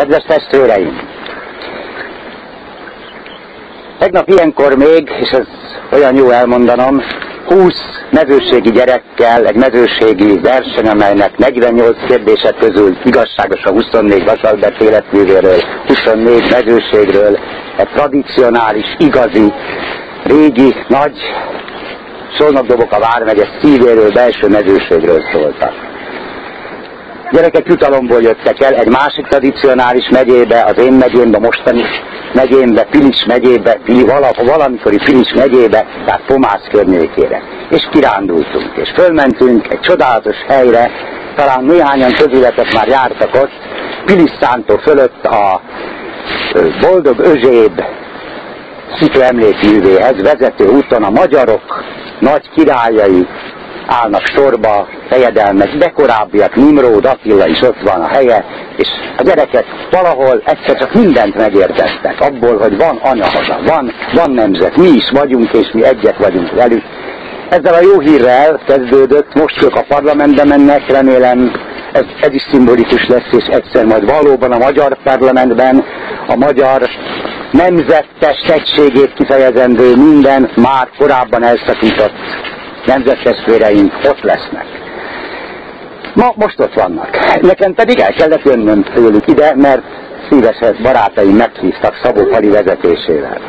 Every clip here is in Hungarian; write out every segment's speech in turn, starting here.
Kedves testvéreim! Tegnap ilyenkor még, és ez olyan jó elmondanom, 20 mezőségi gyerekkel egy mezőségi verseny, amelynek 48 kérdések közül igazságos a 24 Vasalbert életművéről, 24 mezőségről, egy tradicionális, igazi, régi, nagy Szolnokdobok a Vármegye szívéről, belső mezőségről szóltak gyerekek jutalomból jöttek el egy másik tradicionális megyébe, az én megyémbe, mostani megyémbe, Pilis megyébe, valamikori Pilis megyébe, tehát Pomász környékére. És kirándultunk, és fölmentünk egy csodálatos helyre, talán néhányan közületek már jártak ott, Pilis szántó fölött a boldog özséb szitő emlékművéhez vezető úton a magyarok nagy királyai, állnak sorba, fejedelmek, de korábbiak, Nimród, Attila is ott van a helye, és a gyerekek valahol egyszer csak mindent megértettek, abból, hogy van anyahaza, van, van nemzet, mi is vagyunk, és mi egyek vagyunk velük. Ezzel a jó hírrel kezdődött, most ők a parlamentbe mennek, remélem ez, ez is szimbolikus lesz, és egyszer majd valóban a magyar parlamentben a magyar nemzettes egységét kifejezendő minden már korábban elszakított nemzettestvéreink ott lesznek. Ma most ott vannak. Nekem pedig el kellett jönnöm tőlük ide, mert szívesen barátaim meghívtak Szabó Pali vezetésével.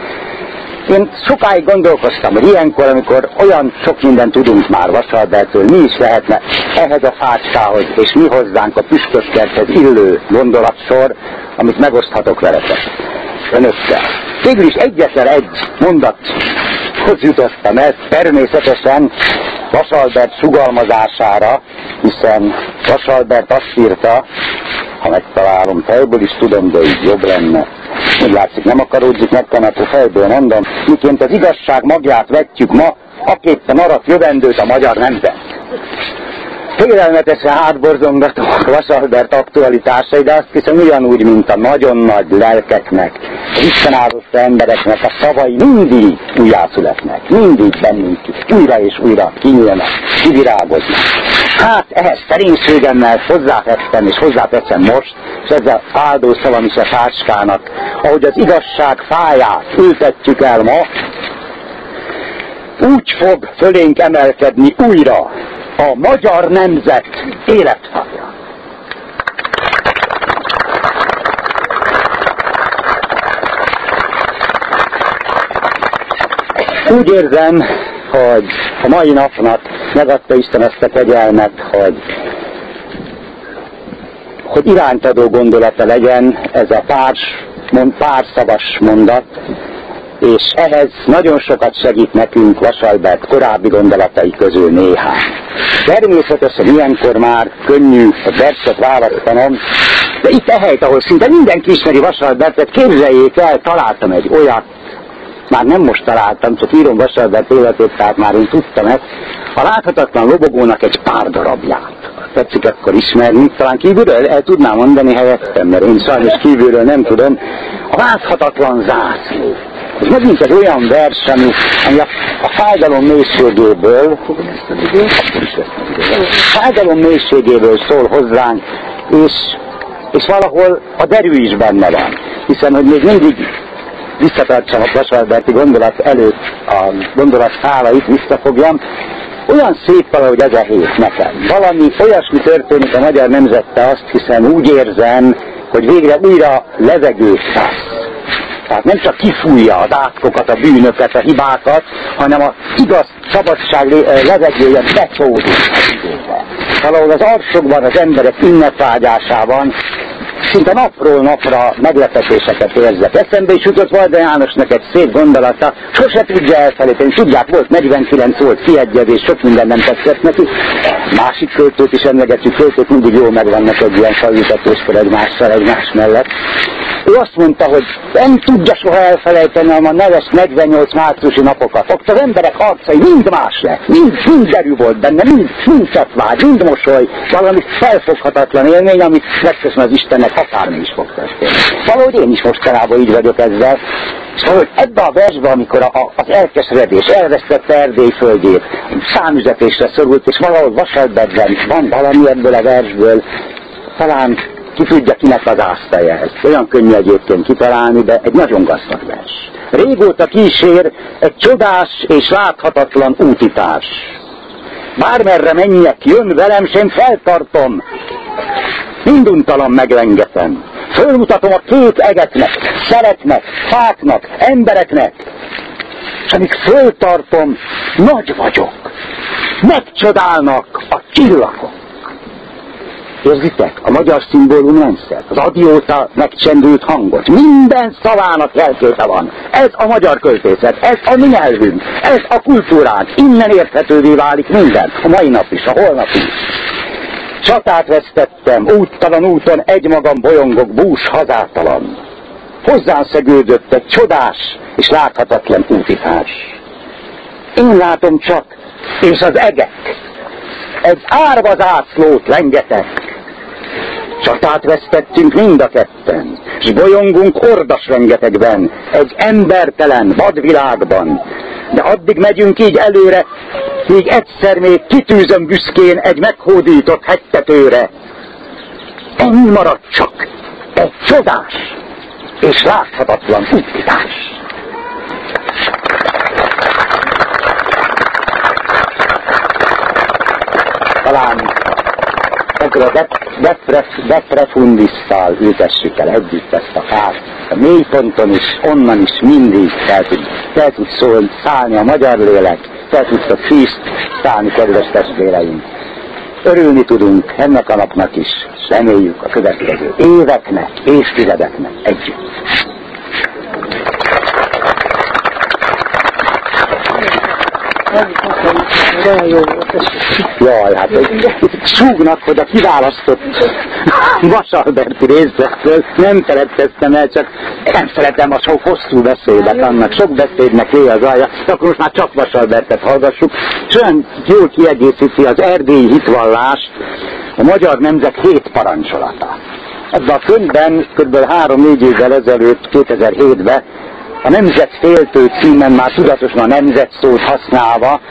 Én sokáig gondolkoztam, hogy ilyenkor, amikor olyan sok mindent tudunk már Vasalbertől, mi is lehetne ehhez a fácskához, és mi hozzánk a püspöskerthez illő gondolatsor, amit megoszthatok veletek önökkel. Végül is egyetlen egy mondathoz jutottam el, természetesen Vasalbert sugalmazására, hiszen Vasalbert azt írta, ha megtalálom fejből is tudom, de így jobb lenne. Úgy látszik, nem akaródzik meg, a fejből mondom, miként az igazság magját vetjük ma, aképpen arat jövendőt a magyar nemzet. Félelmetesen átborzongatom a Vasalbert aktualitásai, de azt hiszem ugyanúgy, mint a nagyon nagy lelkeknek, Isten áldozta embereknek a szavai mindig újjászületnek, mindig bennünk újra és újra kinyílnak, kivirágoznak. Hát ehhez szerénységemmel hozzátettem, és hozzáteszem most, és ezzel áldó szavam is a társkának, ahogy az igazság fáját ültetjük el ma, úgy fog fölénk emelkedni újra a magyar nemzet életfája. Úgy érzem, hogy a mai napnak megadta Isten ezt a kegyelmet, hogy, hogy iránytadó gondolata legyen ez a pár, mond, pár szavas mondat, és ehhez nagyon sokat segít nekünk Vasalbert korábbi gondolatai közül néhány. Természetesen ilyenkor már könnyű a verset választanom, de itt a helyt, ahol szinte mindenki ismeri Vasalbertet, képzeljék el, találtam egy olyat, már nem most találtam, csak írom Vasalbert életét, tehát már én tudtam ezt, a láthatatlan lobogónak egy pár darabját. Tetszik akkor ismerni, talán kívülről el tudnám mondani helyettem, mert én sajnos kívülről nem tudom. A láthatatlan zászló. Ez megint egy olyan vers, ami, ami a, a fájdalom mélységéből, fájdalom mélységéből szól hozzánk, és, és valahol a derű is benne van. Hiszen, hogy még mindig visszatartsam a Vasalberti gondolat előtt a gondolat szálait, visszafogjam, olyan szép valahogy ez a hét nekem. Valami olyasmi történik a magyar nemzette, azt hiszem, úgy érzem, hogy végre újra levegőt szász tehát nem csak kifújja az átkokat, a bűnöket, a hibákat, hanem a igaz szabadság levegője becsódik Valahol az arsokban, az emberek ünnepvágyásában szinte napról napra meglepetéseket érzek. Eszembe is jutott Valda Jánosnak egy szép gondolata, sose tudja elfelejteni. Tudják, volt 49 volt kiegyezés, sok minden nem tetszett neki. Másik költőt is emlegetjük, költők mindig jól megvannak egy ilyen felültetéskor egymással, egymás mellett. Ő azt mondta, hogy nem tudja soha elfelejteni a neves 48 márciusi napokat. Ott az emberek arcai mind más lett, mind, mind derű volt benne, mind, mind szatvágy, mind mosoly, valami felfoghatatlan élmény, amit megköszön az Istennek akármi is fog történni. Valahogy én is mostanában így vagyok ezzel, valahogy ebbe a versbe, amikor a, a, az elkeseredés elvesztette Erdély földjét, számüzetésre szorult, és valahol Vasalberben van valami ebből a versből, talán ki tudja, kinek az ásztaja ez. Olyan könnyű egyébként kitalálni, de egy nagyon gazdag vers. Régóta kísér egy csodás és láthatatlan útitárs. Bármerre menjek, jön velem, sem feltartom. Minduntalan meglengetem. Fölmutatom a két egetnek, szeretnek, fáknak, embereknek, és amíg föltartom, nagy vagyok. Megcsodálnak a csillagok. Érzitek? A magyar rendszer, az adióta megcsendült hangot, minden szavának jelképe van. Ez a magyar költészet, ez a mi nyelvünk, ez a kultúránk, innen érthetővé válik minden, a mai nap is, a holnap is. Csatát vesztettem, úttalan úton egymagam bolyongok, bús hazátalan. Hozzám szegődött egy csodás és láthatatlan útitárs. Én látom csak, és az egek, egy árva zászlót lengetek. Csatát vesztettünk mind a ketten, s bolyongunk ordas rengetegben, egy embertelen vadvilágban. De addig megyünk így előre, míg egyszer még kitűzöm büszkén egy meghódított hegytetőre. Ennyi maradt csak, egy csodás és láthatatlan útítás. Talán akkor a Deprefundisszal ültessük el együtt ezt a fát. A mélyponton is, onnan is mindig fel tud, fel tud szól, szállni a magyar lélek, a fűzt szállni, kedves testvéreim. Örülni tudunk ennek a napnak is, és reméljük a következő éveknek, évtizedeknek együtt. Jaj, hát súgnak, hogy a kiválasztott Vasalberti részletről nem feledkeztem el, csak nem szeretem a sok hosszú beszédet annak, sok beszédnek ő az alja, akkor most már csak Vasalbertet hallgassuk, és olyan jól kiegészíti az erdélyi hitvallást, a magyar nemzet hét parancsolata. Ebben a könyvben kb. 3-4 évvel ezelőtt, 2007-ben a Nemzet féltő címen már tudatosan a nemzet szót használva,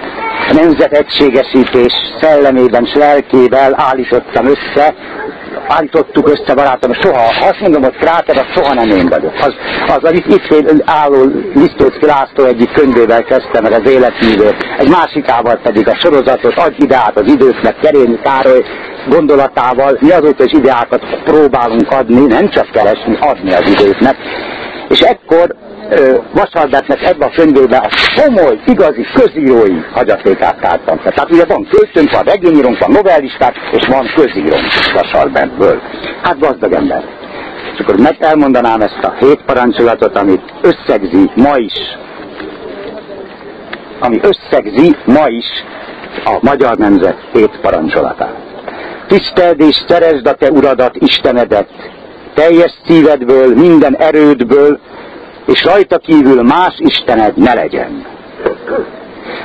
a nemzet egységesítés szellemében és lelkével állítottam össze, állítottuk össze barátom, soha, azt mondom, hogy Kráter, az soha nem én vagyok. Az, az, az itt, álló Lisztócki László egyik könyvével kezdtem meg az életművét, egy másikával pedig a sorozatot, adj ideát az időknek, Kerényi Károly gondolatával, mi azóta is ideákat próbálunk adni, nem csak keresni, adni az időknek. És ekkor Vasalbertnek ebben a könyvében a komoly, igazi közírói hagyatékát tártam. Tehát ugye van költőnk, van regényírónk, van novellisták, és van közírónk Vasalbertből. Hát gazdag ember. És akkor meg elmondanám ezt a hét parancsolatot, amit összegzi ma is, ami összegzi ma is a magyar nemzet hét parancsolatát. Tiszteld és szeresd a te uradat, Istenedet, teljes szívedből, minden erődből, és rajta kívül más istened ne legyen.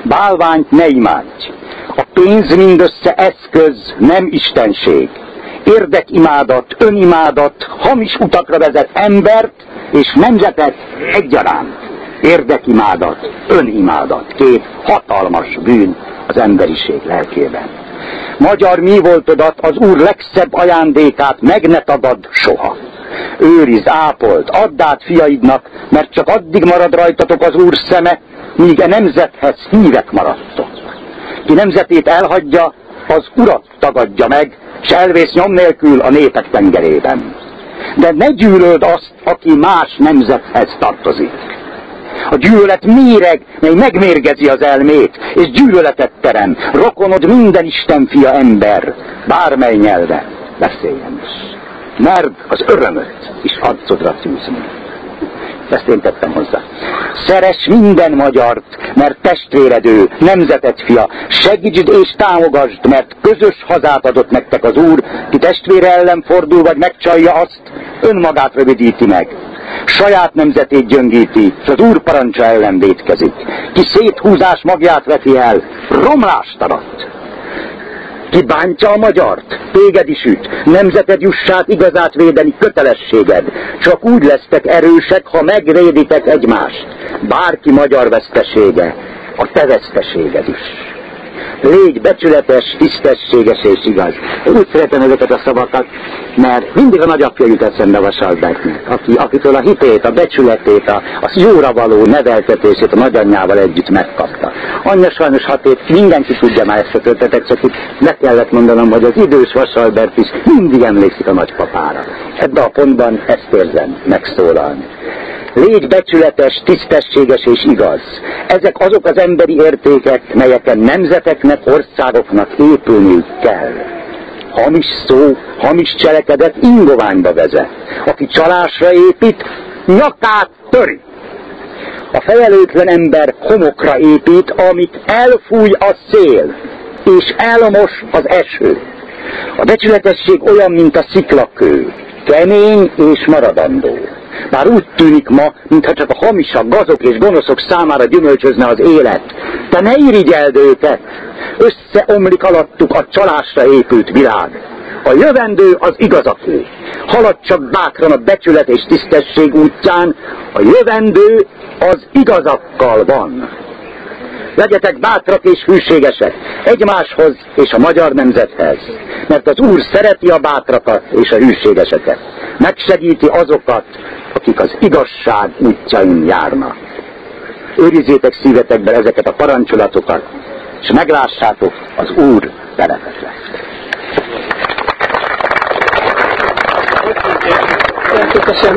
Bálványt ne imádj. A pénz mindössze eszköz, nem istenség. Érdekimádat, önimádat, hamis utakra vezet embert és nemzetet egyaránt. Érdekimádat, önimádat, két hatalmas bűn az emberiség lelkében. Magyar mi voltodat az Úr legszebb ajándékát meg ne tagad soha őriz, ápolt, add át fiaidnak, mert csak addig marad rajtatok az Úr szeme, míg a nemzethez hívek maradtok. Ki nemzetét elhagyja, az Urat tagadja meg, s elvész nyom nélkül a népek tengerében. De ne gyűlöld azt, aki más nemzethez tartozik. A gyűlölet méreg, mely megmérgezi az elmét, és gyűlöletet terem. Rokonod minden Isten fia ember, bármely nyelve beszéljen is mert az örömöt is arcodra tűzni. Ezt én tettem hozzá. Szeres minden magyart, mert testvéred ő, nemzeted fia. Segítsd és támogasd, mert közös hazát adott nektek az Úr, ki testvére ellen fordul, vagy megcsalja azt, önmagát rövidíti meg. Saját nemzetét gyöngíti, és az Úr parancsa ellen vétkezik. Ki széthúzás magját veti el, romlást adat. Ki bántja a magyart? Téged is üt. Nemzeted jussát igazát védeni kötelességed. Csak úgy lesztek erősek, ha megvéditek egymást. Bárki magyar vesztesége, a te veszteséged is. Légy becsületes, tisztességes és igaz. Én úgy szeretem ezeket a szavakat, mert mindig a nagyapja jut eszembe Vasalbertnek, aki, akitől a hitét, a becsületét, a, a jóra való neveltetését a nagyanyjával együtt megkapta. Anyja sajnos hatét, mindenki tudja már ezt a történetet, csak itt le kellett mondanom, hogy az idős Vasalbert is mindig emlékszik a nagypapára. Ebben a pontban ezt érzem megszólalni. Légy becsületes, tisztességes és igaz. Ezek azok az emberi értékek, melyeken nemzeteknek, országoknak épülniük kell. Hamis szó, hamis cselekedet ingoványba vezet. Aki csalásra épít, nyakát töri. A fejelőtlen ember homokra épít, amit elfúj a szél, és elmos az eső. A becsületesség olyan, mint a sziklakő, kemény és maradandó. Már úgy tűnik ma, mintha csak a hamisak, gazok és gonoszok számára gyümölcsözne az élet. Te ne irigyeld őket! Összeomlik alattuk a csalásra épült világ. A jövendő az igazaké. Halad csak bátran a becsület és tisztesség útján, a jövendő az igazakkal van. Legyetek bátrak és hűségesek egymáshoz és a magyar nemzethez, mert az Úr szereti a bátrakat és a hűségeseket. Megsegíti azokat, akik az igazság útjain járnak. Őrizzétek szívetekbe ezeket a parancsolatokat, és meglássátok, az Úr veletek lesz. Köszönöm,